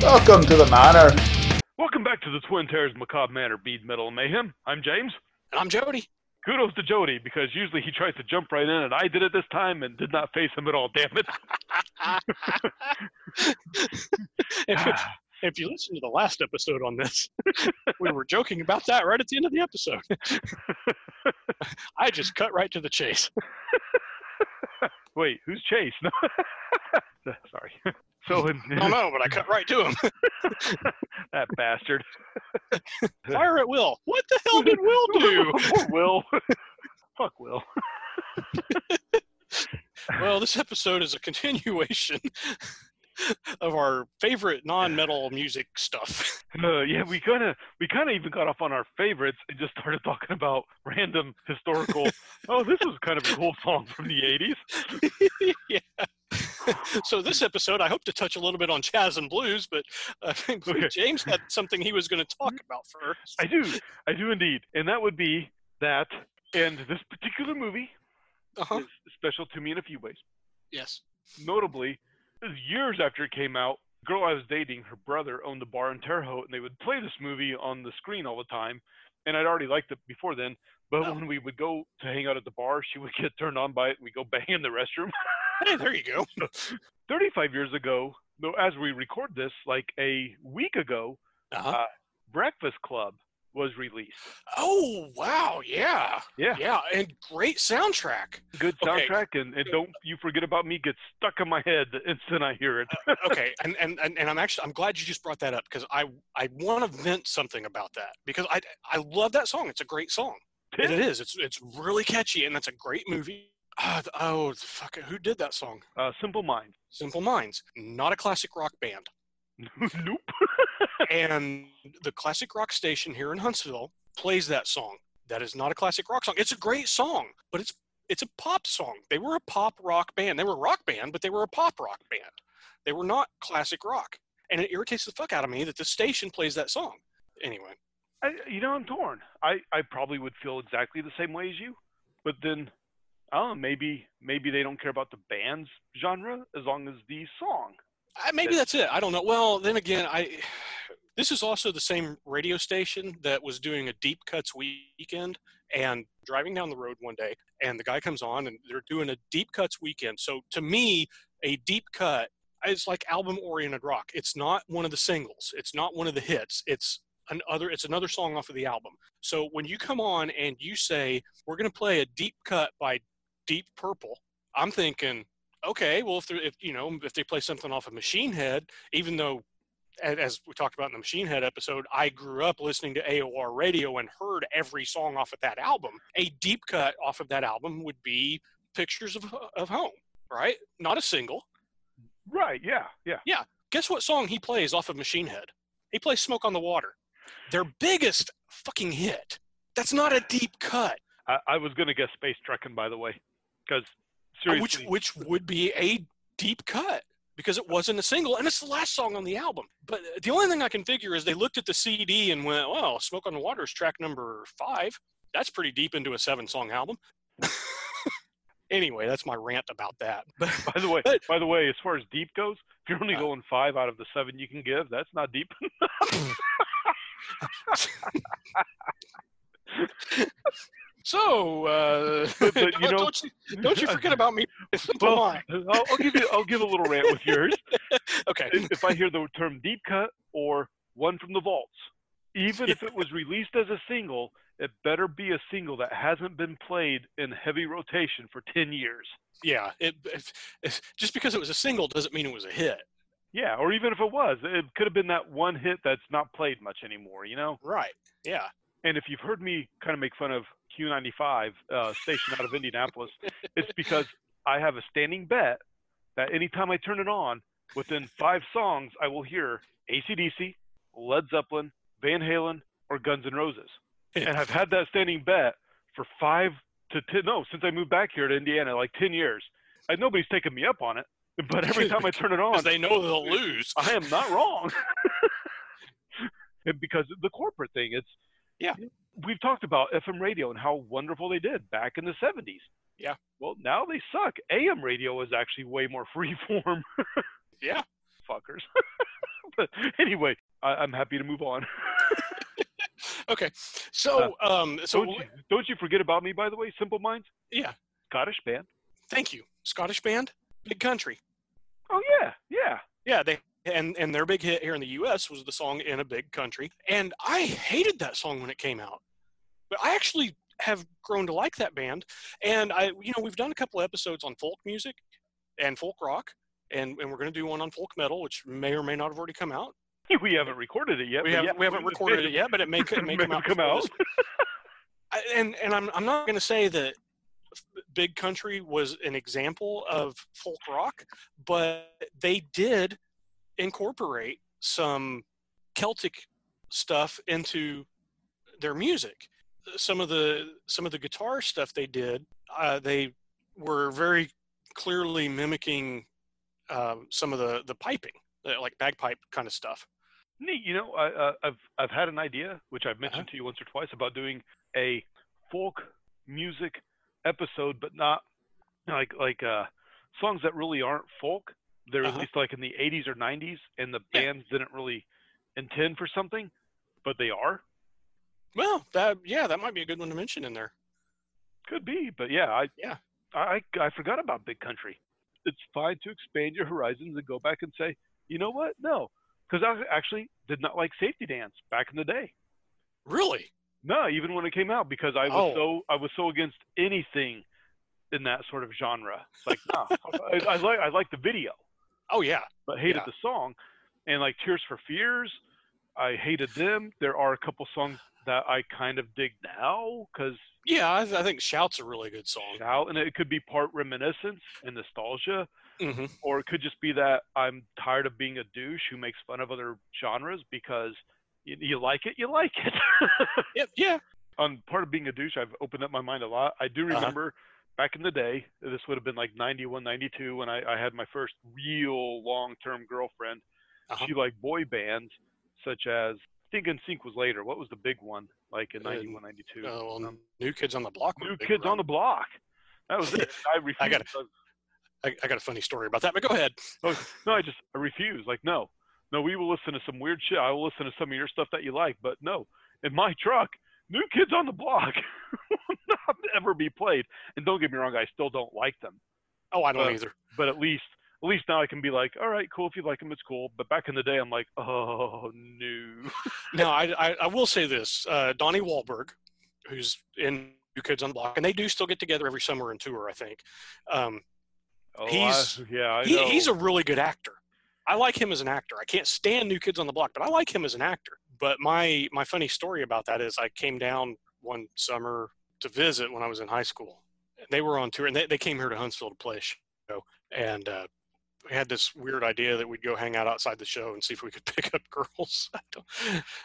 Welcome to the manor. Welcome back to the Twin Terrors Macabre Manor Bead Metal and Mayhem. I'm James. And I'm Jody. Kudos to Jody because usually he tries to jump right in, and I did it this time and did not face him at all. Damn it! if, if you listen to the last episode on this, we were joking about that right at the end of the episode. I just cut right to the chase. Wait, who's Chase? Sorry. So in, I don't know, but I cut right to him. that bastard. Fire at Will. What the hell did Will do? Poor Will. Fuck Will. well, this episode is a continuation of our favorite non-metal music stuff. Uh, yeah, we kind of we kind of even got off on our favorites and just started talking about random historical. oh, this was kind of a cool song from the '80s. yeah. so this episode, I hope to touch a little bit on jazz and blues, but I think Okay. James had something he was going to talk about first. I do, I do indeed, and that would be that. And this particular movie Uh-huh. is special to me in a few ways. Yes. Notably, years after it came out. The girl I was dating, her brother owned a bar in Terre Haute, and they would play this movie on the screen all the time. And I'd already liked it before then, but Oh. when we would go to hang out at the bar, she would get turned on by it, we go bang in the restroom. Hey, there you go. 35 years ago, as we record this, like a week ago, Uh-huh. Breakfast Club was released. Oh wow, yeah, Yeah, yeah, and great soundtrack. good Okay. soundtrack, and, and don't you forget about me gets stuck in my head the instant I hear it. okay, and, and and and I'm actually I'm glad you just brought that up because I I want to vent something about that because I I love that song. It's a great song. It is. It's it's really catchy and that's a great movie. Th- oh fuck! it, Who did that song? Uh, Simple Minds. Simple Minds, not a classic rock band. nope. and the classic rock station here in Huntsville plays that song. That is not a classic rock song. It's a great song, but it's it's a pop song. They were a pop rock band. They were a rock band, but they were a pop rock band. They were not classic rock. And it irritates the fuck out of me that the station plays that song. Anyway, I, you know, I'm torn. I, I probably would feel exactly the same way as you, but then, I maybe maybe they don't care about the band's genre as long as the song. Maybe that's it. I don't know. Well, then again, I this is also the same radio station that was doing a deep cuts weekend and driving down the road one day and the guy comes on and they're doing a deep cuts weekend. So to me, a deep cut is like album oriented rock. It's not one of the singles. It's not one of the hits. It's an other it's another song off of the album. So when you come on and you say we're going to play a deep cut by Deep Purple, I'm thinking okay, well, if, if you know, if they play something off of Machine Head, even though, as we talked about in the Machine Head episode, I grew up listening to AOR radio and heard every song off of that album. A deep cut off of that album would be Pictures of, of Home, right? Not a single. Right? Yeah. Yeah. Yeah. Guess what song he plays off of Machine Head? He plays Smoke on the Water, their biggest fucking hit. That's not a deep cut. I, I was gonna guess Space Trekking, by the way, because Uh, which which would be a deep cut because it wasn't a single and it's the last song on the album. But the only thing I can figure is they looked at the CD and went, "Well, Smoke on the Water is track number five. That's pretty deep into a seven-song album." anyway, that's my rant about that. But by the way, But- by the way, as far as deep goes, if you're only Uh, going five out of the seven you can give, that's not deep. so, uh, But- but, you know- don't, you, don't you forget about me. Well, I'll, I'll give you. I'll give a little rant with yours. Okay. if, I hear the term deep cut or one from the vaults, even if it was released as a single, it better be a single that hasn't been played in heavy rotation for 10 years. Yeah. It, if, if, just because it was a single doesn't mean it was a hit. Yeah, or even if it was, it could have been that one hit that's not played much anymore, you know? Right. Yeah. And if you've heard me kind of make fun of Q95, uh, station out of Indianapolis, it's because I have a standing bet that anytime I turn it on, within five songs, I will hear ACDC, Led Zeppelin, Van Halen, or Guns N' Roses. And I've had that standing bet for five to ten, no, since I moved back here to Indiana, like 10 years. And nobody's taken me up on it. But every time I turn it on, they know they'll lose. I am not wrong. And because of the corporate thing, it's Yeah. We've talked about FM radio and how wonderful they did back in the 70s. Yeah. Well, now they suck. AM radio is actually way more free form. Yeah. Fuckers. but anyway, I, I'm happy to move on. Okay, so um, so don't, you, don't you forget about me, by the way, Simple Minds, yeah, Scottish band. thank you, Scottish band, Big Country. Oh yeah, yeah. They and and their big hit here in the U.S. was the song "In a Big Country," and I hated that song when it came out, but I actually have grown to like that band, and I you know we've done a couple episodes on folk music and folk rock, and and we're going to do one on folk metal, which may or may not have already come out. We haven't recorded it yet. We haven't yeah, we haven't recorded it yet, but it may it may come out. come out. I, and and I'm I'm not going to say that Big Country was an example of folk rock, but they did incorporate some Celtic stuff into their music. Some of the some of the guitar stuff they did, uh, they were very clearly mimicking um, some of the the piping, uh, like bagpipe kind of stuff. Neat. You know, I, uh, I've I've had an idea, which I've Uh-huh. mentioned to you once or twice, about doing a folk music episode, but not like like uh, songs that really aren't folk. They're Uh-huh. at least like in the 80s or 90s, and the Yeah. bands didn't really intend for something, but they are. Well, that yeah, that might be a good one to mention in there. Could be, but yeah, I Yeah. I I forgot about Big Country. It's fine to expand your horizons and go back and say, you know what? No, because I actually did not like Safety Dance back in the day. Really? No, even when it came out, because I was Oh. so I was so against anything in that sort of genre. Like, no, I, I like I like the video, Oh yeah. but hated Yeah. the song. And like Tears for Fears, I hated them. There are a couple songs that I kind of dig now because Yeah, I, I think "Shout's" a really good song. out, and it could be part reminiscence and nostalgia, hmm or it could just be that I'm tired of being a douche who makes fun of other genres because you, you like it, you like it. Yep. Yeah. On part of being a douche, I've opened up my mind a lot. I do Uh-huh. remember back in the day, this would have been like 91, 92, when I, I had my first real long term girlfriend. Uh-huh. She liked boy bands such as, I think NSYNC was later. What was the big one like in Uh, 91, 92? Uh, well, Um, New Kids on the Block. New Kids on the Block. That was it. I refused. I gotta- I, I got a funny story about that, but go ahead. Oh, no, I just I refuse. Like, no, no, we will listen to some weird shit. I will listen to some of your stuff that you like, but no, in my truck, New Kids on the Block will not ever be played. And don't get me wrong, I still don't like them, Oh, I don't Uh, either. but at least at least now I can be like, all right, cool. If you like them, it's cool. But back in the day, I'm like, oh no. Now, I, I, I will say this: uh, Donnie Wahlberg, who's in New Kids on the Block, and they do still get together every summer and tour. I think. Um, Oh, He's- I, yeah, I he, know. he's a really good actor. I like him as an actor. I can't stand New Kids on the Block, but I like him as an actor. But my my funny story about that is I came down one summer to visit when I was in high school. They were on tour, and they, they came here to Huntsville to play a show. And uh, we had this weird idea that we'd go hang out outside the show and see if we could pick up girls.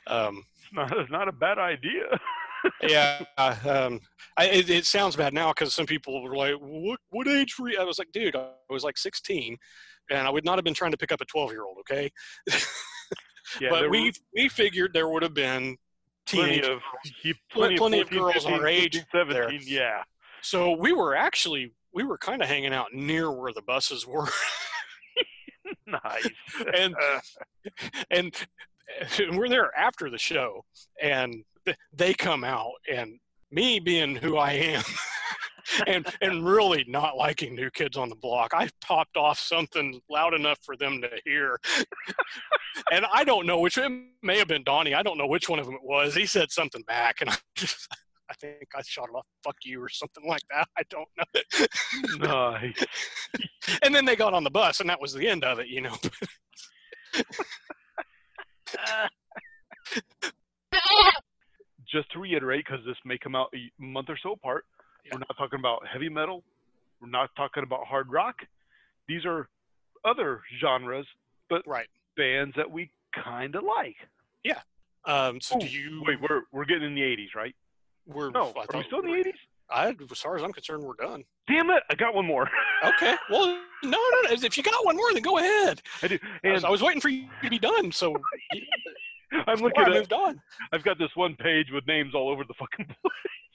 Um, it's not, it's not a bad idea. yeah, um, I, it, it sounds bad now because some people were like, "What what age were you?" I was like, "Dude, I was like 16, and I would not have been trying to pick up a 12 year old." Okay, yeah, but we were we figured there would have been plenty of plenty, plenty of, of girls 14, our 15, age 17. there. Yeah. So we were actually we were kind of hanging out near where the buses were, Nice. and and, and we're there after the show, and they come out, and me being who I am. And and really not liking new kids on the block. I popped off something loud enough for them to hear. And i don't know which it may have been donnie i don't know which one of them it was. He said something back and i just i think i shot it off fuck you or something like that. I don't know. Nice. and then they got on the bus and that was the end of it you know. Just to reiterate, because this may come out a month or so apart, Yeah. we're not talking about heavy metal. We're not talking about hard rock. These are other genres, but right bands that we kind of like. Yeah. Um so do you Wait, we're we're getting in the 80s, right? we're No, I are we still in the 80s? I, as far as i'm concerned we're done Damn it! I got one more. okay well no no no if you got one more then go ahead I do. I was, And I was waiting for you to be done so I'm looking I at. moved on. I've got this one page with names all over the fucking place.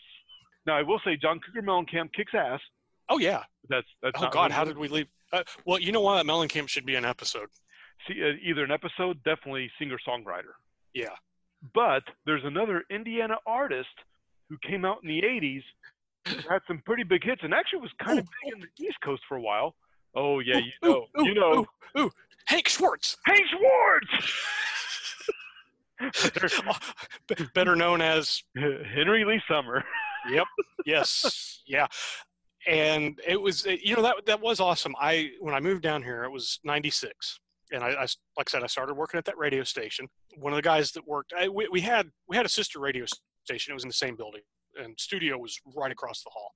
Now I will say, John Cougar Mellencamp kicks ass. Oh yeah. That's that's. Oh God, how did we leave? Uh, well, you know why what? Mellencamp should be an episode. see, uh, either an episode, definitely singer songwriter. Yeah. But there's another Indiana artist who came out in the 80s, who had some pretty big hits, and actually was kind of Ooh, big in the East Coast for a while. Oh yeah, Ooh, you know, ooh, you know, ooh, ooh. Hank Swartz, Hank Swartz, better known as Henry Lee Summer. Yep. Yes. Yeah. And it was, uh, you know, that that was awesome. I when I moved down here, it was '96, and I, I, like I said, I started working at that radio station. One of the guys that worked, I, we, we had we had a sister radio station. It was in the same building, and studio was right across the hall.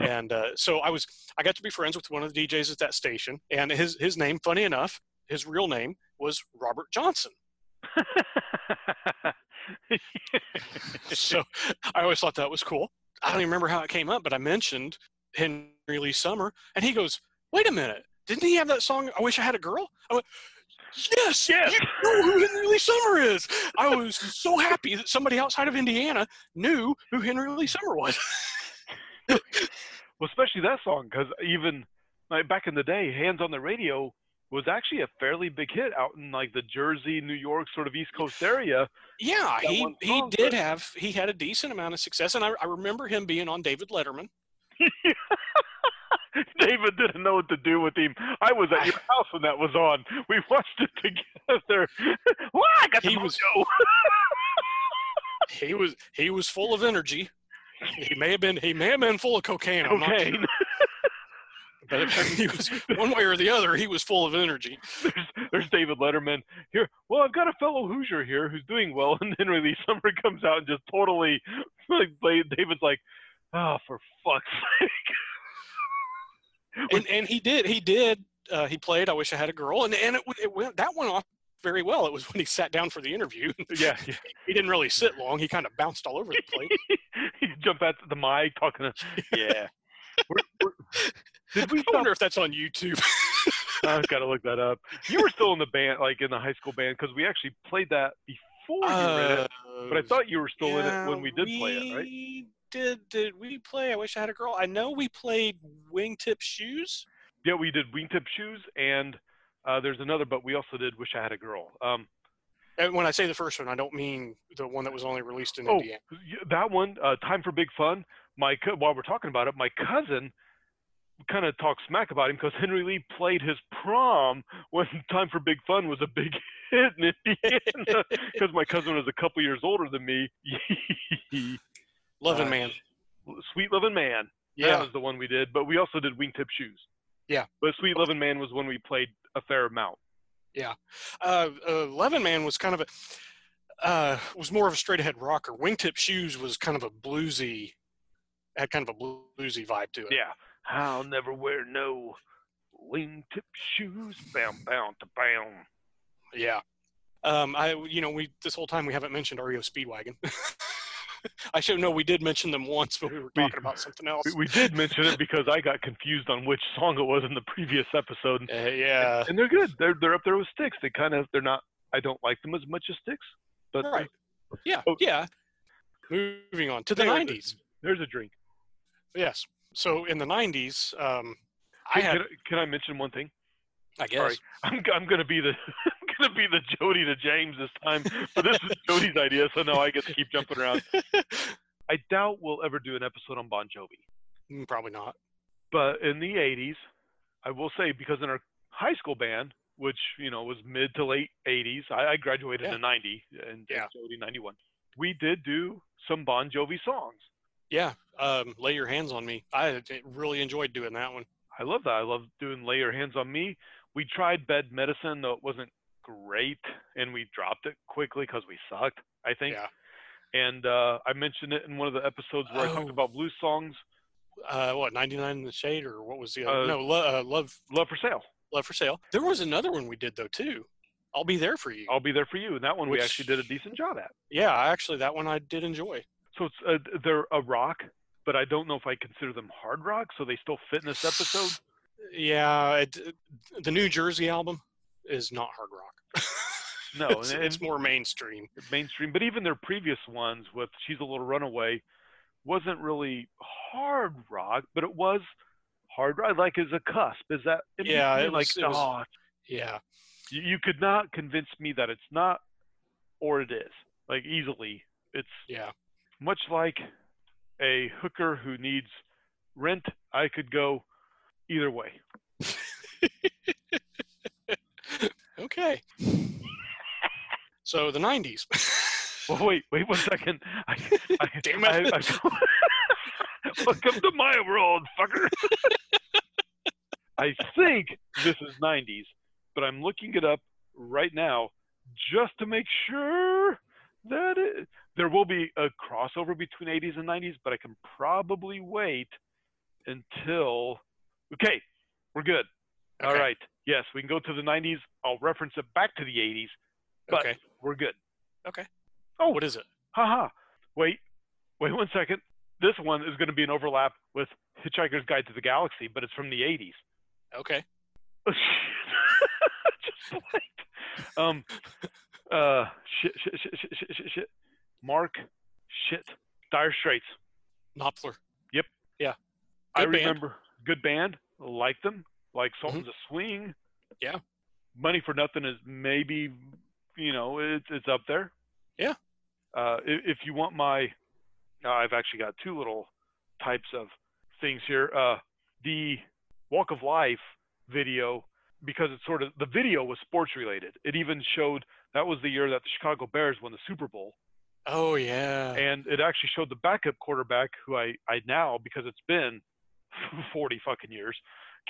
And uh, so I was, I got to be friends with one of the DJs at that station, and his his name, funny enough, his real name was Robert Johnson. so I always thought that was cool. I don't even remember how it came up, but I mentioned Henry Lee Summer, and he goes, "Wait a minute, didn't he have that song? I wish I had a girl." I went, "Yes, Yes. you know who Henry Lee Summer is." I was so happy that somebody outside of Indiana knew who Henry Lee Summer was. well, especially that song, because even like back in the day, "Hands on the Radio" was actually a fairly big hit out in like the Jersey, New York, sort of East Coast area. yeah, That he he did have he had a decent amount of success, and I, I remember him being on David Letterman. David didn't know what to do with him. I was at your house when that was on. We watched it together. Well, I got the He was- He was he was full of energy. He may have been he may have been full of cocaine. I'm not sure. cocaine. But he was one way or the other, he was full of energy. there's, there's David Letterman here. Well, I've got a fellow Hoosier here who's doing well, and then Lee Summer comes out and just totally like David's like, oh, for fuck's sake. And and he did he did uh, he played. I wish I had a girl, and and it, it went that went off very well. It was when he sat down for the interview. yeah, yeah. he didn't really sit long. He kind of bounced all over the place. he jumped out to the mic talking to. Yeah. We're- we're- did we I wonder if that's on YouTube. I've got to look that up. You were still in the band, like in the high school band, because we actually played that before you were in it. But I thought you were still in it when we did play it, right? Uh, Did did we play? I wish I had a girl. I know we played Wingtip Shoes. Yeah, we did wingtip shoes, and uh, there's another, but we also did Wish I Had a Girl. Um, And when I say the first one, I don't mean the one that was only released in Oh. Indiana. that one, uh, Time for Big Fun. My co- while we're talking about it, my cousin kind of talk smack about him because Henry Lee played his prom when Time for Big Fun was a big hit in Indiana. Because my cousin was a couple years older than me. Loving Uh, Man. Sweet Loving Man. Yeah. That was the one we did, but we also did Wingtip Shoes. Yeah. But Sweet Loving Man was when we played a fair amount. Uh, uh, Loving Man was kind of a uh, was more of a straight ahead rocker. Wingtip Shoes was kind of a bluesy, had kind of a bluesy vibe to it. Yeah. I'll never wear no wingtip shoes. Bam, bam, to bam. Yeah. Um, I, you know, we this whole time we haven't mentioned REO Speedwagon. I should know we did mention them once, but we were We- talking about something else. We, we did mention it because I got confused on which song it was in the previous episode. Uh, yeah. And they're good. They're they're up there with Styx. They kind of they're not. I don't like them as much as Styx, but Right. Yeah. Oh. Yeah. Moving on to the '90s. There's a drink. Yes. So in the '90s, um, I Can, had, can, I- can I mention one thing? I guess, Sorry. I'm I'm gonna be the gonna be the Jody to James this time, but this is Jody's idea, so now I get to keep jumping around. I doubt we'll ever do an episode on Bon Jovi. Mm, probably not. but in the 80s i will say because in our high school band which you know was mid to late 80s i, I graduated Yeah. in 90 and Yeah. Jody 91 we did do some bon jovi songs Yeah. Um, lay your hands on me. I really enjoyed doing that one. i love that i love doing lay your hands on me we tried bad medicine though it wasn't great and we dropped it quickly because we sucked i think Yeah. and uh, i mentioned it in one of the episodes where i talked Oh. about blues songs Uh, what 99 in the shade or what was the other? Uh, no, lo- uh, love love for sale love for sale. There was another one we did though too. I'll be there for you. i'll be there for you and that one we actually did a decent job at Yeah, actually, that one I did enjoy. So it's uh, they're a rock, but I don't know if I consider them hard rock. So they still fit in this episode. Yeah, it, the New Jersey album is not hard rock. No, it's, and, it's more mainstream. mainstream. But even their previous ones with "She's a Little Runaway" wasn't really hard rock, but it was hard rock. Like as a cusp. Is that Yeah, it like was- it was- oh, Yeah. You, you could not convince me that it's not or it is. Like easily. It's Yeah. Much like a hooker who needs rent. I could go either way. Okay. so the 90s. Well, wait, wait one second. I, I, Damn it. I, Welcome to my world, fucker. I think this is 90s, but I'm looking it up right now just to make sure that there will be a crossover between 80s and 90s, but I can probably wait until. Okay, we're good. All Okay. right. Yes, we can go to the 90s. I'll reference it back to the 80s, but Okay. we're good. Okay. Oh, what is it? Haha. Wait, wait one second. This one is going to be an overlap with Hitchhiker's Guide to the Galaxy, but it's from the 80s. Okay. Just blanked. Um, uh, shit, shit, shit, shit, shit, shit, shit. Mark, shit. Dire Straits. Knopfler. I Good I remember good band. Like them. Like Sultans of Swing. Mm-hmm. Yeah. Money for Nothing is maybe, you know, it's it's up there. Yeah. Uh, if, if you want my, uh, I've actually got two little types of things here. Uh, the Walk of Life video, because it's sort of the video was sports related. It even showed that was the year that the Chicago Bears won the Super Bowl Oh yeah. and it actually showed the backup quarterback who I, I now because it's been 40 fucking years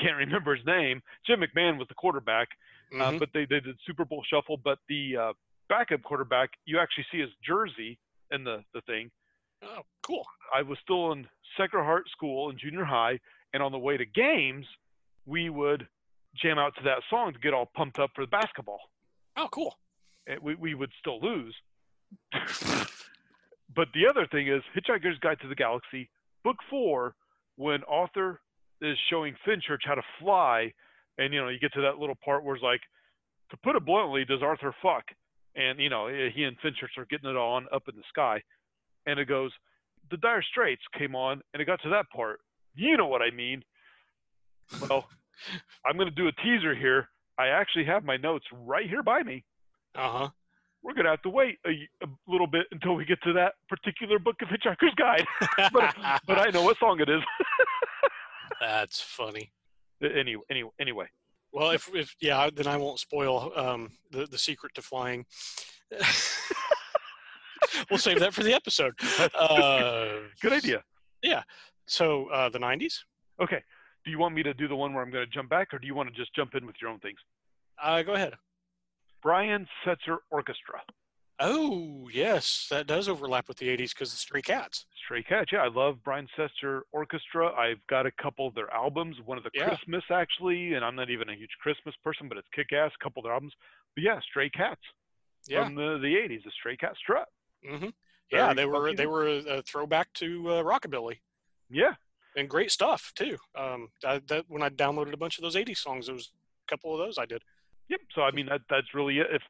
can't remember his name jim mcmahon was the quarterback uh, Mhm. but they, they did super bowl shuffle but the uh, backup quarterback you actually see his jersey in the, the thing oh, cool. i was still in sacred heart school in junior high and on the way to games we would jam out to that song to get all pumped up for the basketball Oh, cool. and we, we would still lose. but the other thing is Hitchhiker's Guide to the Galaxy, book four, when Arthur is showing Fenchurch how to fly, and you know, you get to that little part where it's like, to put it bluntly, does Arthur fuck? And you know, he and Fenchurch are getting it on up in the sky. And it goes, the Dire Straits came on, and it got to that part. You know what I mean. Well, I'm going to do a teaser here. I actually have my notes right here by me Uh huh. we're gonna have to wait a, a little bit until we get to that particular book of Hitchhiker's Guide. but but I know what song it is. That's funny. anyway, anyway, anyway. Well, if, if yeah, then I won't spoil um, the the secret to flying. we'll save that for the episode. Uh, Good idea. Yeah. So uh, the '90s. Okay. Do you want me to do the one where I'm going to jump back, or do you want to just jump in with your own things? Uh, go ahead. Brian Setzer Orchestra, Oh yes, that does overlap with the '80s because the Stray Cats. Stray Cats. Yeah, I love Brian Setzer Orchestra. I've got a couple of their albums. One of the Yeah. Christmas actually, and I'm not even a huge Christmas person, but it's kick-ass. A couple of their albums. But yeah, Stray Cats Yeah. from the the '80s. The Stray Cat Strut. Mm-hmm. Yeah, Very they were they were a, a throwback to uh, rockabilly Yeah. And great stuff too. Um, I, that when I downloaded a bunch of those '80s songs, there was a couple of those I did. Yep. So I mean that that's really it. If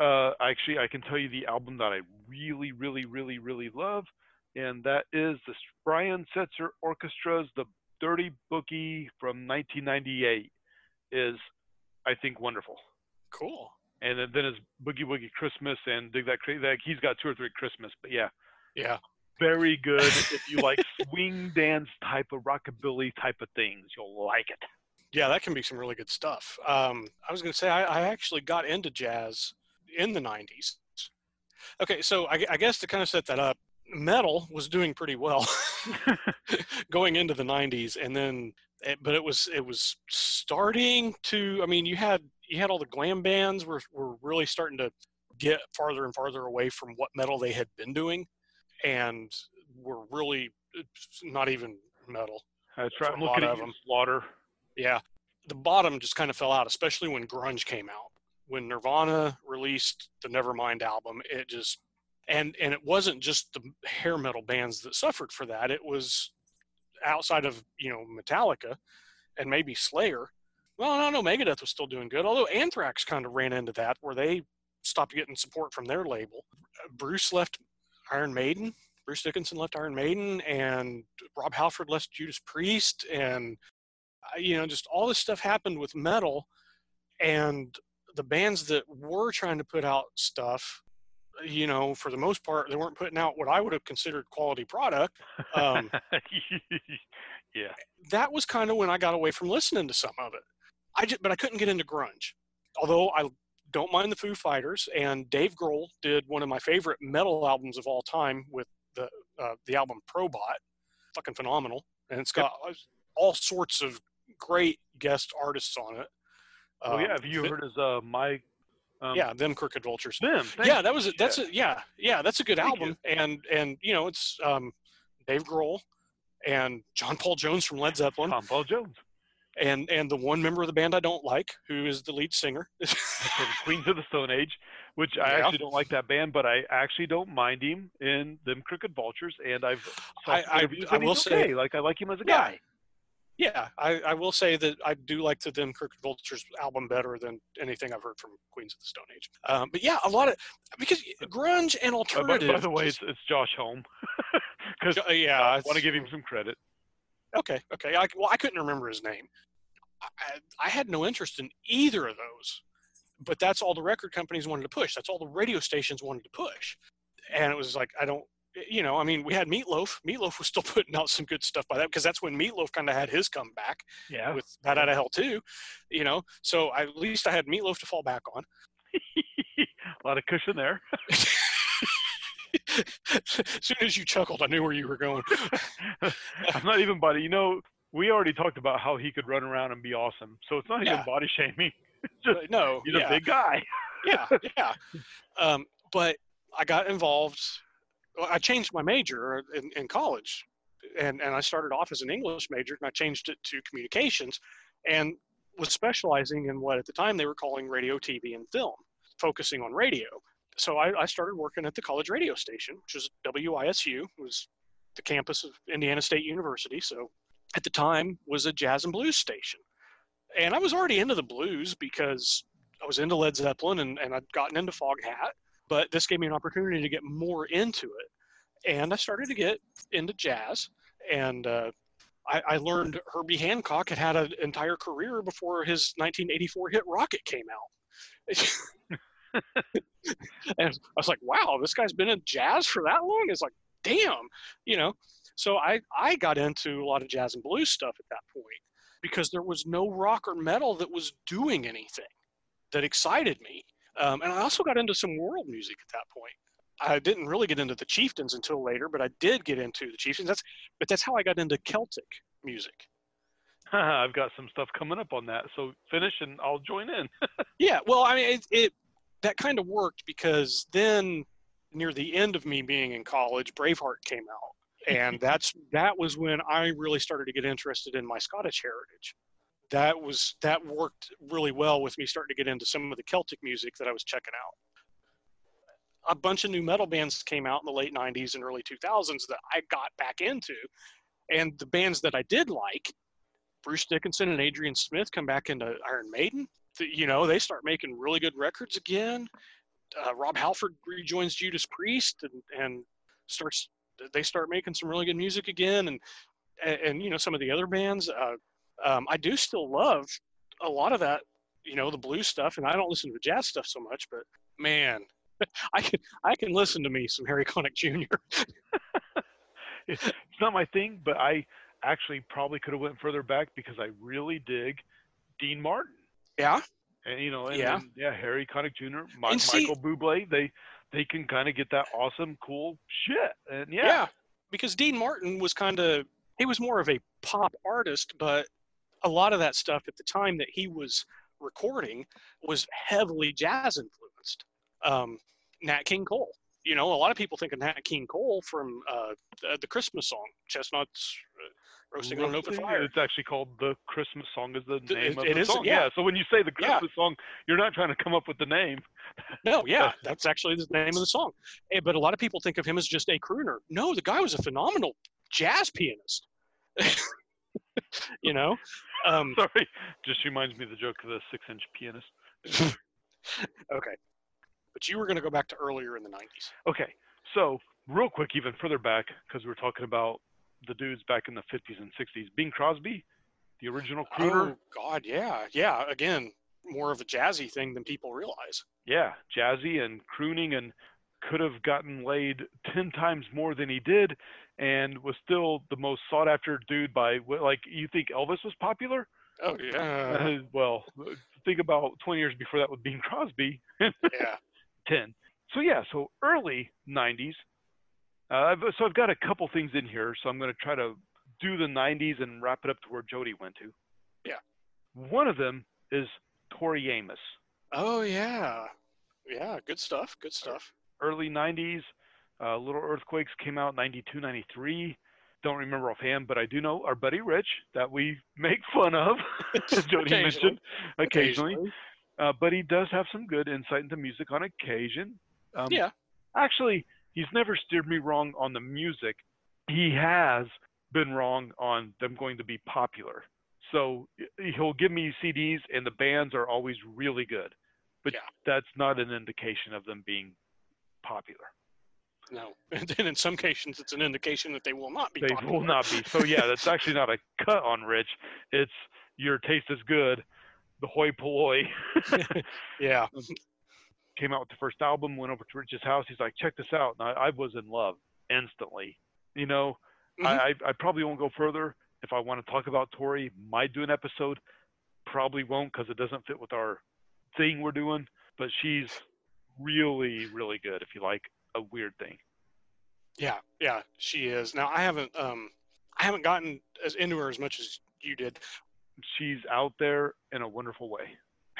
uh, actually I can tell you the album that I really, really, really, really love, and that is the Brian Setzer Orchestra's "The Dirty Boogie" from 1998. Is I think wonderful. Cool. And then, then his Boogie Woogie Christmas and Dig That Crazy. Like, he's got two or three Christmas, but yeah, Yeah. Very good. if you like swing dance type of rockabilly type of things, you'll like it. Yeah, that can be some really good stuff. Um, I was going to say I, I actually got into jazz in the '90s. Okay, so I, I guess to kind of set that up, metal was doing pretty well going into the '90s, and then it, but it was it was starting to. I mean, you had you had all the glam bands were were really starting to get farther and farther away from what metal they had been doing, and were really not even metal. That's right. I'm a lot looking at of them. Slaughter. Yeah, the bottom just kind of fell out, especially when grunge came out. When Nirvana released the Nevermind album, it just and and it wasn't just the hair metal bands that suffered for that. It was outside of you know Metallica and maybe Slayer. Well, no, no, Megadeth was still doing good. Although Anthrax kind of ran into that where they stopped getting support from their label. Bruce left Iron Maiden. Bruce Dickinson left Iron Maiden, and Rob Halford left Judas Priest, and uh, you know, just all this stuff happened with metal, and the bands that were trying to put out stuff, you know, for the most part, they weren't putting out what I would have considered quality product. Um, yeah. that was kind of when I got away from listening to some of it. I just, but I couldn't get into grunge. Although I don't mind the Foo Fighters, and Dave Grohl did one of my favorite metal albums of all time with the uh, the album Probot, fucking phenomenal, and it's got all sorts of great guest artists on it. Oh yeah, Um, have you th- heard his uh my um, yeah, them Crooked Vultures. them? yeah, that was a, that's Yeah. a yeah yeah that's a good Thank album, and and you know it's um, Dave Grohl and John Paul Jones from Led Zeppelin, Tom Paul Jones and and the one member of the band I don't like, who is the lead singer. Queens of the Stone Age, which I Yeah. actually don't like that band, but I actually don't mind him in them Crooked Vultures, and I've I- I- I will he's say- like I like him as a Yeah. guy. yeah, I, I will say that I do like the Them Crooked Vultures album better than anything I've heard from Queens of the Stone Age. Um, but yeah, a lot of because grunge and Uh, by, alternative. by the way, it's, it's Josh Homme because uh, yeah, I want to give him some credit. Okay, okay. I, well, I couldn't remember his name. I, I had no interest in either of those, but that's all the record companies wanted to push. That's all the radio stations wanted to push, and it was like I don't, you know, I mean, we had Meatloaf. Meatloaf was still putting out some good stuff by that because that's when Meatloaf kind of had his comeback Yeah, with Bat Out of Hell too, you know. So I, at least I had Meatloaf to fall back on. a lot of cushion there. as soon as you chuckled, I knew where you were going. I'm not even body. You know, we already talked about how he could run around and be awesome, so it's not even Yeah. body shaming. It's just no, he's yeah. a big guy. yeah, yeah. Um, but I got involved. I changed my major in, in college, and and I started off as an English major, and I changed it to communications, and was specializing in what at the time they were calling radio, TV, and film, focusing on radio. So I, I started working at the college radio station, which was WISU, was the campus of Indiana State University. So at the time was a jazz and blues station, and I was already into the blues because I was into Led Zeppelin and, and I'd gotten into Foghat, but this gave me an opportunity to get more into it. And I started to get into jazz. And uh, I, I learned Herbie Hancock had had an entire career before his 1984 hit Rocket came out. and I was like, wow, this guy's been in jazz for that long? It's like, damn, you know. So I, I got into a lot of jazz and blues stuff at that point because there was no rock or metal that was doing anything that excited me. Um, and I also got into some world music at that point. I didn't really get into the chieftains until later, but I did get into the chieftains. That's but that's how I got into Celtic music. I've got some stuff coming up on that, so finish and I'll join in. Yeah, well, I mean, it, it that kind of worked because then near the end of me being in college, Braveheart came out, and that's that was when I really started to get interested in my Scottish heritage. That was that worked really well with me starting to get into some of the Celtic music that I was checking out. A bunch of new metal bands came out in the late '90s and early 2000s that I got back into, and the bands that I did like, Bruce Dickinson and Adrian Smith, come back into Iron Maiden you know, they start making really good records again. Uh, Rob Halford rejoins Judas Priest and, and starts. They start making some really good music again, and and, and you know some of the other bands. Uh, um, I do still love a lot of that, you know, the blues stuff, and I don't listen to the jazz stuff so much. But man, I can I can listen to me some Harry Connick Jr. it's not my thing, but I actually probably could have went further back because I really dig Dean Martin. Yeah, And you know, and Yeah. then, yeah, Harry Connick Jr., And see- Michael Bublé, they they can kind of get that awesome, cool shit. And yeah, yeah, because Dean Martin was kind of he was more of a pop artist, but a lot of that stuff at the time that he was recording was heavily jazz influenced. Um, Nat King Cole, you know, a lot of people think of Nat King Cole from uh, the, the Christmas song "Chestnuts uh, Roasting on an Open Fire." It's actually called the Christmas song is the name it- of it the is, song. yeah. So when you say the Yeah. Christmas song, you're not trying to come up with the name. No, yeah, that's actually the name of the song. Eh, But a lot of people think of him as just a crooner. No, the guy was a phenomenal jazz pianist. you know, um, Sorry, just reminds me of the joke of the six-inch pianist. okay. But you were going to go back to earlier in the 90s. Okay, so real quick, even further back, because we're talking about the dudes back in the 50s and 60s. Bing Crosby, the original crooner. Oh, God, yeah. Yeah, again, more of a jazzy thing than people realize. Yeah, jazzy and crooning and could have gotten laid 10 times more than he did and was still the most sought after dude by like you think Elvis was popular? Oh yeah. Well, think about 20 years before that with Bing Crosby. yeah. 10. So yeah, so early 90s. Uh, so I've got a couple things in here, so I'm going to try to do the 90s and wrap it up to where Jody went to. Yeah. One of them is Tori Amos. Oh yeah. Yeah, good stuff. Good stuff. Early 90s, uh, Little Earthquakes came out 92, 93. Don't remember offhand, but I do know our buddy Rich that we make fun of. Jody mentioned occasionally. Occasionally. Uh, but he does have some good insight into music on occasion. Um, Yeah. Actually, he's never steered me wrong on the music. He has been wrong on them going to be popular. So he'll give me CDs, and the bands are always really good. But Yeah. that's not an indication of them being popular. No. And then in some cases, it's an indication that they will not be. They popular. will not be. So yeah, that's actually not a cut on Rich. It's your taste is good. The hoi polloi. Yeah. came out with the first album, went over to Rich's house. He's like, check this out. And I, I was in love instantly. You know, Mhm. I, I, I probably won't go further. If I want to talk about Tori, might do an episode. Probably won't because it doesn't fit with our thing we're doing. But she's really, really good if you like a weird thing. Yeah. Yeah. She is. Now I haven't. Um, I haven't gotten as into her as much as you did. She's out there in a wonderful way.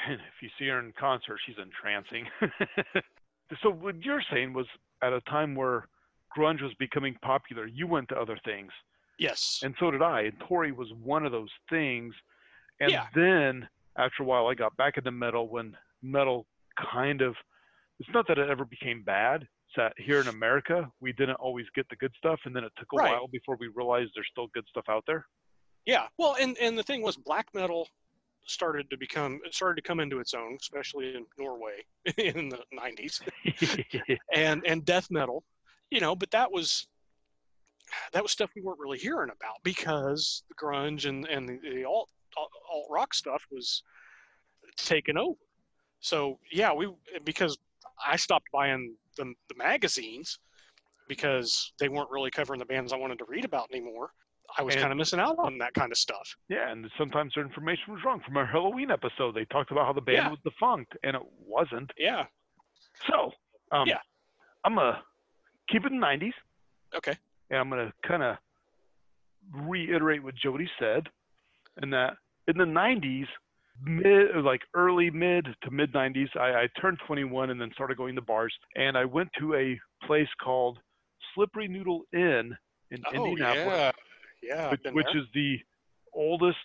And if you see her in concert, she's entrancing. so what you're saying was at a time where grunge was becoming popular, you went to other things. Yes. and so did I. And Tori was one of those things. And Yeah. then after a while, I got back into metal when metal kind of. It's not that it ever became bad. It's that here in America, we didn't always get the good stuff, and then it took a Right. while before we realized there's still good stuff out there. Yeah. Well, and and the thing was, black metal started to become it started to come into its own, especially in Norway in the '90s, and and death metal, you know. But that was that was stuff we weren't really hearing about because the grunge and and the, the alt alt rock stuff was taken over. So yeah, we because I stopped buying the the magazines because they weren't really covering the bands I wanted to read about anymore. I was kind of missing out on that kind of stuff. yeah, and sometimes their information was wrong. From our Halloween episode, they talked about how the band Yeah. was defunct, and it wasn't. Yeah. So, um, Yeah. I'm gonna keep it in the 90s. Okay. and I'm going to kind of reiterate what Jody said, in that in the 90s, mid like early mid to mid 90s, I, I turned 21 and then started going to bars, and I went to a place called Slippery Noodle Inn in Oh Indianapolis, yeah. Yeah. Which, which is the oldest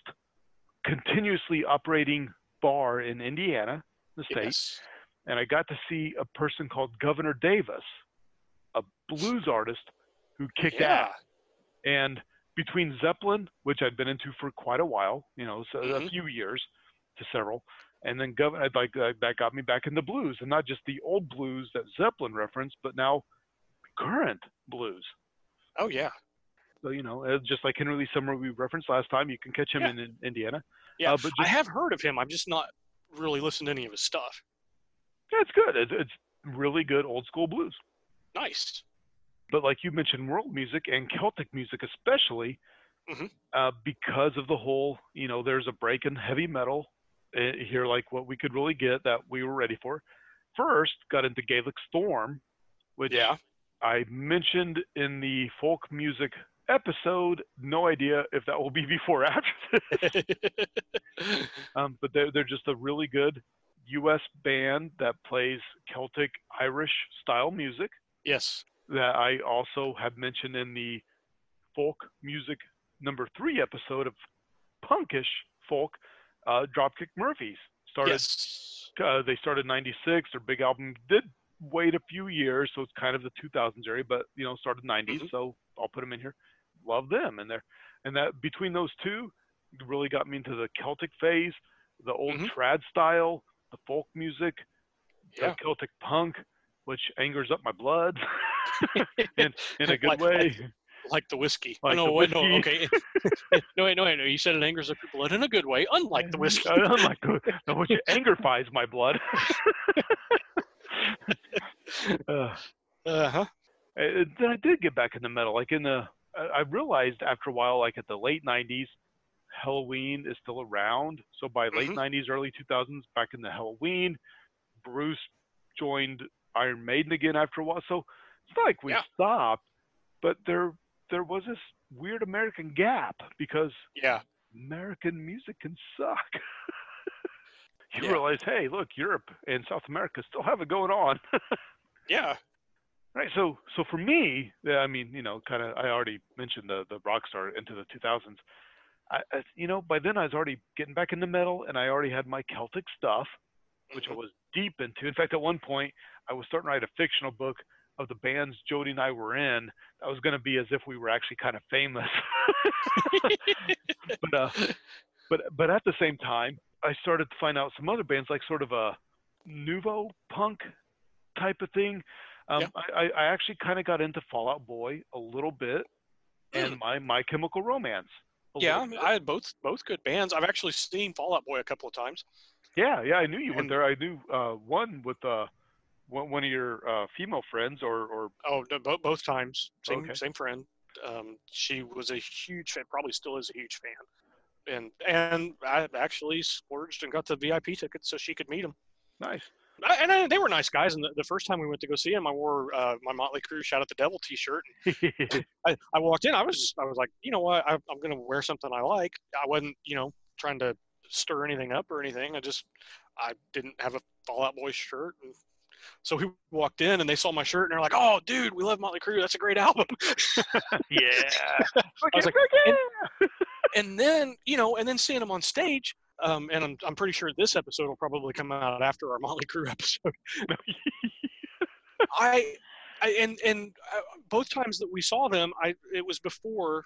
continuously operating bar in Indiana, the state yes. and I got to see a person called Governor Davis, a blues artist who kicked Yeah. ass. And between Zeppelin, which I'd been into for quite a while, you know, so a Mhm. few years to several, and then Governor I like uh, that got me back into blues, and not just the old blues that Zeppelin referenced, but now current blues. Oh yeah. So you know, uh, just like Henry Lee Summer we referenced last time, you can catch him Yeah. in, in Indiana. Yeah. Uh, but I have heard of him. I've just not really listened to any of his stuff. yeah, it's good. It's, it's really good old school blues. Nice. but like you mentioned, world music and Celtic music especially, Mhm. uh, because of the whole, you know, there's a break in heavy metal uh, here, like what we could really get that we were ready for. First, got into Gaelic Storm, which Yeah. I mentioned in the folk music episode. No idea if that will be before or after this. Um, but they're, they're just a really good U.S. band that plays Celtic Irish style music yes. that I also have mentioned in the folk music number three episode of punkish folk, uh, Dropkick Murphys. Started, Yes. uh, they started in 96. Their big album did wait a few years, so it's kind of the 2000s area, but, you know, started 90s, Mhm. so I'll put them in here. Love them. And they're, and that between those two really got me into the Celtic phase, the old Mhm. trad style, the folk music, the Celtic punk, which angers up my blood in, in a good Like- way. like- the whiskey. Like no, the wait, no, okay. no, wait, no, wait, no. You said it angers up your blood in a good way, unlike the whiskey. Uh, unlike the, no, which angerfies my blood. uh, Uh huh. Uh, then I did get back into metal. Like in the, I realized after a while, like at the late '90s, Helloween is still around. So by late Mhm. '90s, early 2000s, back in the Halloween, Bruce joined Iron Maiden again after a while. So it's not like we Yeah. stopped, but there there was this weird American gap because Yeah. American music can suck. you Yeah. realize, hey, look, Europe and South America still have it going on. Yeah. Right. So, so for me, I mean, you know, kind of, I already mentioned the the rock star into the 2000s. I, I, you know, by then I was already getting back into metal, and I already had my Celtic stuff, which I Mhm. was deep into. In fact, at one point, I was starting to write a fictional book of the bands Jody and I were in. That was going to be as if we were actually kind of famous. but, uh, but, but at the same time, I started to find out some other bands, like sort of a nouveau punk type of thing. Um, Yeah. I, I actually kind of got into Fall Out Boy a little bit, and my My Chemical Romance. Hmm. Yeah, bit. I had both both good bands. I've actually seen Fall Out Boy a couple of times. yeah, yeah. I knew you went there. I knew uh, one with uh, one, one of your uh, female friends, or or Oh, no, both both times. Same Okay. same friend. Um, she was a huge fan. Probably still is a huge fan. And and I actually splurged and got the VIP ticket so she could meet him. nice. I, and I, they were nice guys. And the, the first time we went to go see him, I wore uh, my Motley Crue "Shout at the Devil" T-shirt. I, I walked in. I was I was like, you know what? I, I'm gonna wear something I like. I wasn't you know trying to stir anything up or anything. I just I didn't have a Fall Out Boy shirt. And so we walked in and they saw my shirt and they're like, "Oh, dude, we love Motley Crue. That's a great album." yeah. I was like, yeah. and then you know, and then seeing him on stage. Um, and I'm, I'm pretty sure this episode will probably come out after our Motley Crue episode. I, I and and uh, both times that we saw them, I it was before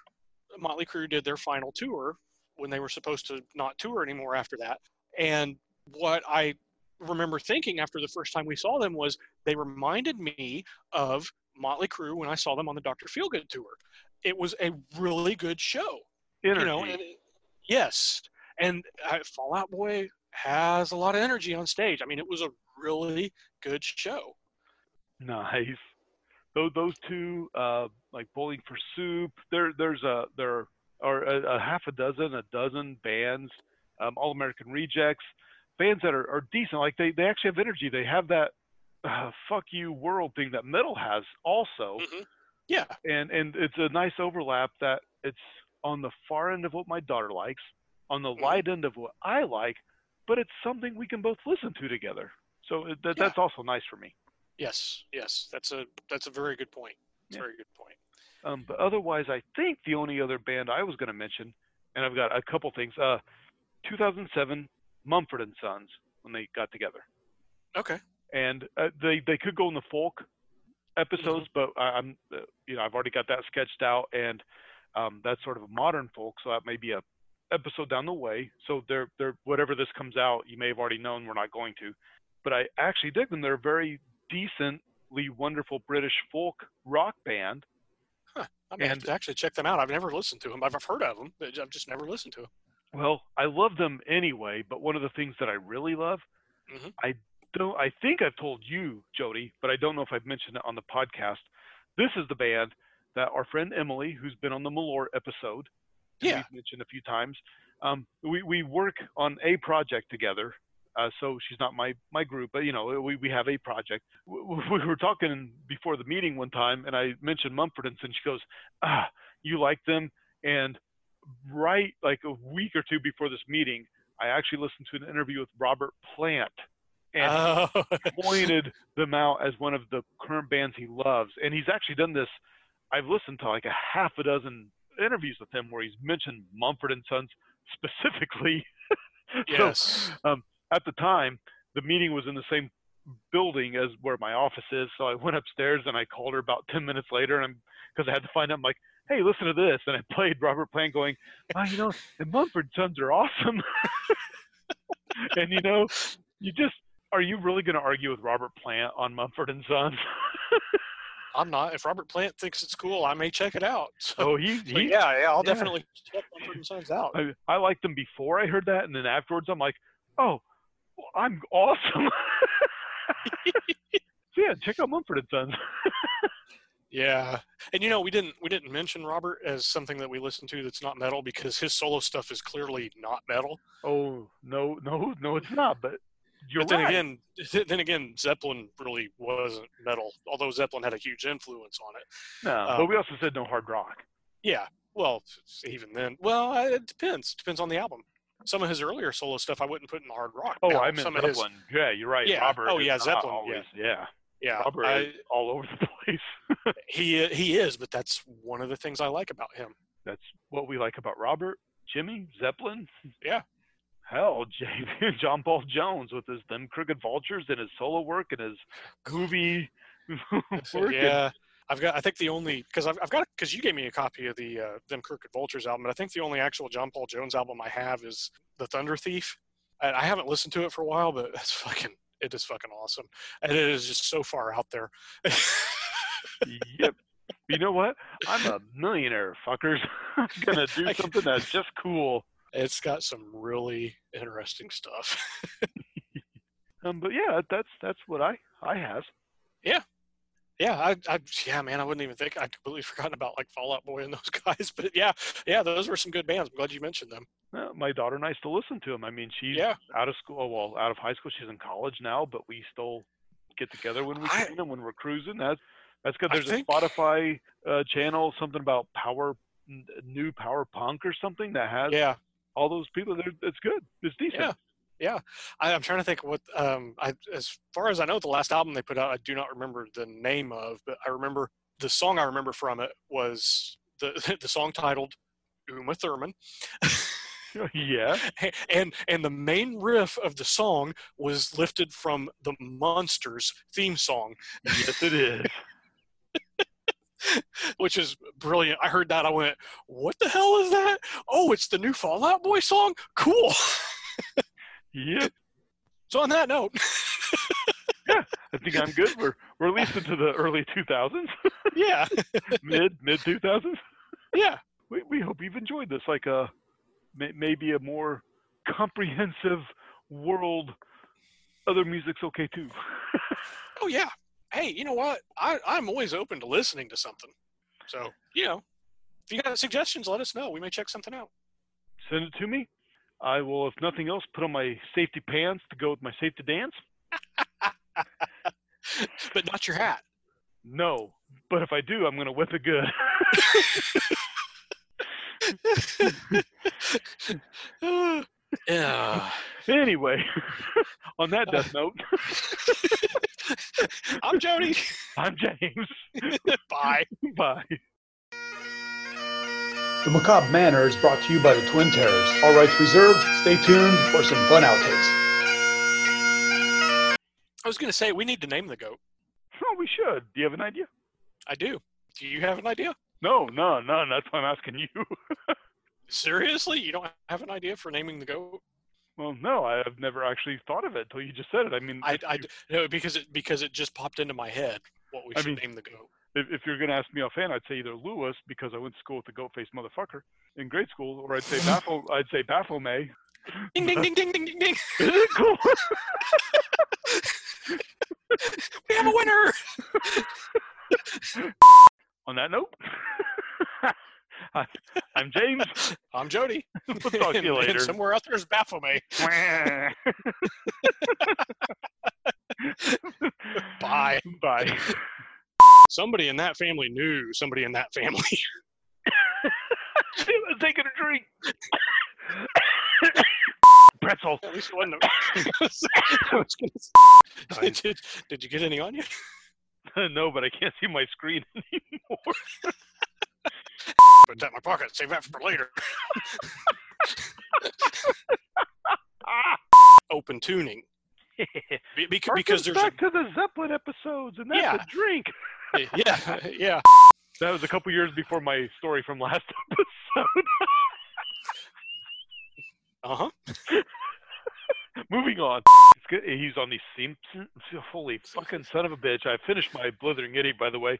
Motley Crue did their final tour when they were supposed to not tour anymore after that. And what I remember thinking after the first time we saw them was they reminded me of Motley Crue when I saw them on the Dr. Feelgood tour. It was a really good show, Energy. you know. And it- yes, and uh, Fall Out Boy has a lot of energy on stage. I mean, it was a really good show. Nice. Those those two, uh, like Bowling for Soup. There there's a there are a, a half a dozen, a dozen bands, um, All American Rejects, bands that are, are decent. Like they they actually have energy. They have that uh, fuck you world thing that metal has also, Mhm. Yeah, and and it's a nice overlap that it's on the far end of what my daughter likes, on the Mhm. light end of what I like, but it's something we can both listen to together. So it, that, Yeah. that's also nice for me. Yes, yes, that's a that's a very good point. Yeah. very good point. Um, but otherwise, I think the only other band I was going to mention, and I've got a couple things. Uh, 2007, Mumford and Sons, when they got together, Okay. and uh, they they could go in the folk episodes, but I, I'm uh, you know I've already got that sketched out, and um, that's sort of a modern folk, so that may be a episode down the way. So they're they're whatever this comes out, you may have already known we're not going to, but I actually dig them. They're a very decently wonderful British folk rock band. I may have And- to actually check them out. I've never listened to them. I've, I've heard of them, but I've just never listened to them. Well, I love them anyway, but one of the things that I really love, Mhm. I don't I think I've told you, Jody, but I don't know if I've mentioned it on the podcast. This is the band that our friend Emily, who's been on the Malort episode, Yeah. we've mentioned a few times. Um, we we work on a project together. Uh, so she's not my my group, but you know we we have a project. We, we were talking before the meeting one time, and I mentioned Mumford and Sons. She goes, "Ah, you like them?" And right like a week or two before this meeting, I actually listened to an interview with Robert Plant, and Oh, pointed them out as one of the current bands he loves. And he's actually done this. I've listened to like a half a dozen interviews with him where he's mentioned Mumford and Sons specifically. yes. So, yes. Um, at the time, the meeting was in the same building as where my office is. So I went upstairs and I called her about 10 minutes later, and I'm because I had to find out. I'm like, hey, listen to this, and I played Robert Plant going, oh, you know, the Mumford Sons are awesome. and you know, you just are you really going to argue with Robert Plant on Mumford and Sons? I'm not. If Robert Plant thinks it's cool, I may check it out. So, Oh, he, he yeah, yeah, I'll yeah. definitely check Mumford and Sons out. I, I liked them before I heard that, and then afterwards I'm like, oh, well, I'm awesome. so yeah, check out Mumford and Sons. Yeah, and you know we didn't we didn't mention Robert as something that we listen to that's not metal because his solo stuff is clearly not metal. oh no, no, no, it's not. But you're but then right. again, then again, Zeppelin really wasn't metal, although Zeppelin had a huge influence on it. no, um, but we also said no hard rock. Yeah, well, even then, well, it depends. Depends on the album. Some of his earlier solo stuff I wouldn't put in the hard rock. Oh, Now, I meant some of his- Zeppelin. Yeah, you're right. Yeah. Robert. Oh, yeah, Zeppelin, Always, yeah. yeah, Robert I- is all over the place. he he is, but that's one of the things I like about him. That's what we like about Robert, Jimmy, Zeppelin. Yeah. Hell, John Paul Jones with his them crooked vultures and his solo work and his movie work. yeah, I've got. I think the only because I've, I've got because you gave me a copy of the uh, them Crooked Vultures album, but I think the only actual John Paul Jones album I have is the Thunder Thief. And I haven't listened to it for a while, but it's fucking. It is fucking awesome, and it is just so far out there. yep. You know what? I'm a millionaire, fuckers. I'm gonna do something that's just cool. It's got some really interesting stuff. Um, but yeah, that's that's what I I have. yeah, I, I, yeah, man, I wouldn't even think I'd completely forgotten about like Fall Out Boy and those guys, but yeah, yeah, those were some good bands. I'm glad you mentioned them. Uh, my daughter and I still listen to them. I mean, she's Yeah. out of school. Well, out of high school, she's in college now, but we still get together when we can and when we're cruising. That's that's good. I There's think- a Spotify uh, channel, something about power, n- new power punk or something that has Yeah, all those people. It's good. It's decent. Yeah. Yeah, I, I'm trying to think what. Um, I as far as I know, the last album they put out, I do not remember the name of, but I remember the song I remember from it was the the song titled Uma Thurman, yeah. and and the main riff of the song was lifted from the Munsters theme song, Yes, it is. which is brilliant. I heard that, I went, "What the hell is that? Oh, it's the new Fall Out Boy song. Cool." Yep. So on that note, yeah, I think I'm good. We're we're at least into the early 2000s, yeah, mid mid 2000s. yeah. we, we hope you've enjoyed this like a may, maybe a more comprehensive world other music's okay too Oh yeah. Hey, you know what? I, I'm always open to listening to something. So, you know, if you got suggestions, let us know. We may check something out. send it to me i will if nothing else put on my safety pants to go with my safety dance But not your hat. no but if i do i'm going to whip it good anyway on that death note I'm Jody. i'm james Bye. bye The Macabre Manor is brought to you by the Twin Terrors. All rights reserved. Stay tuned for some fun outtakes. I was going to say, we need to name the goat. oh we should do you have an idea I do. Do you have an idea? no no no that's why i'm asking you Seriously? You don't have an idea for naming the goat? Well, no, I've never actually thought of it until you just said it. I mean, I, I you- no, because it because it just popped into my head what we I should mean- name the goat. if, if you're going to ask me offhand, I'd say either Lewis because I went to school with the goat-faced motherfucker in grade school, or I'd say Baffle. I'd say Baphomet. Ding ding ding ding ding ding ding. Is it cool? We have a winner. On that note, I, I'm James. I'm Jody. We'll talk to you and later. somewhere out there's Baphomet. Bye. Bye. Somebody in that family knew somebody in that family. She was taking a drink. Pretzel. At least one. I was gonna say- did, did you get any on you? no, but I can't see my screen anymore. Put that in my pocket. Save that for later. Open tuning. Be- bec- because there's a, back to the Zeppelin episodes, and that's Yeah. a drink. yeah yeah That was a couple years before my story from last episode. uh huh. Moving on. He's on the Simpsons. Holy fucking son of a bitch! I finished my Blithering Idiot, by the way.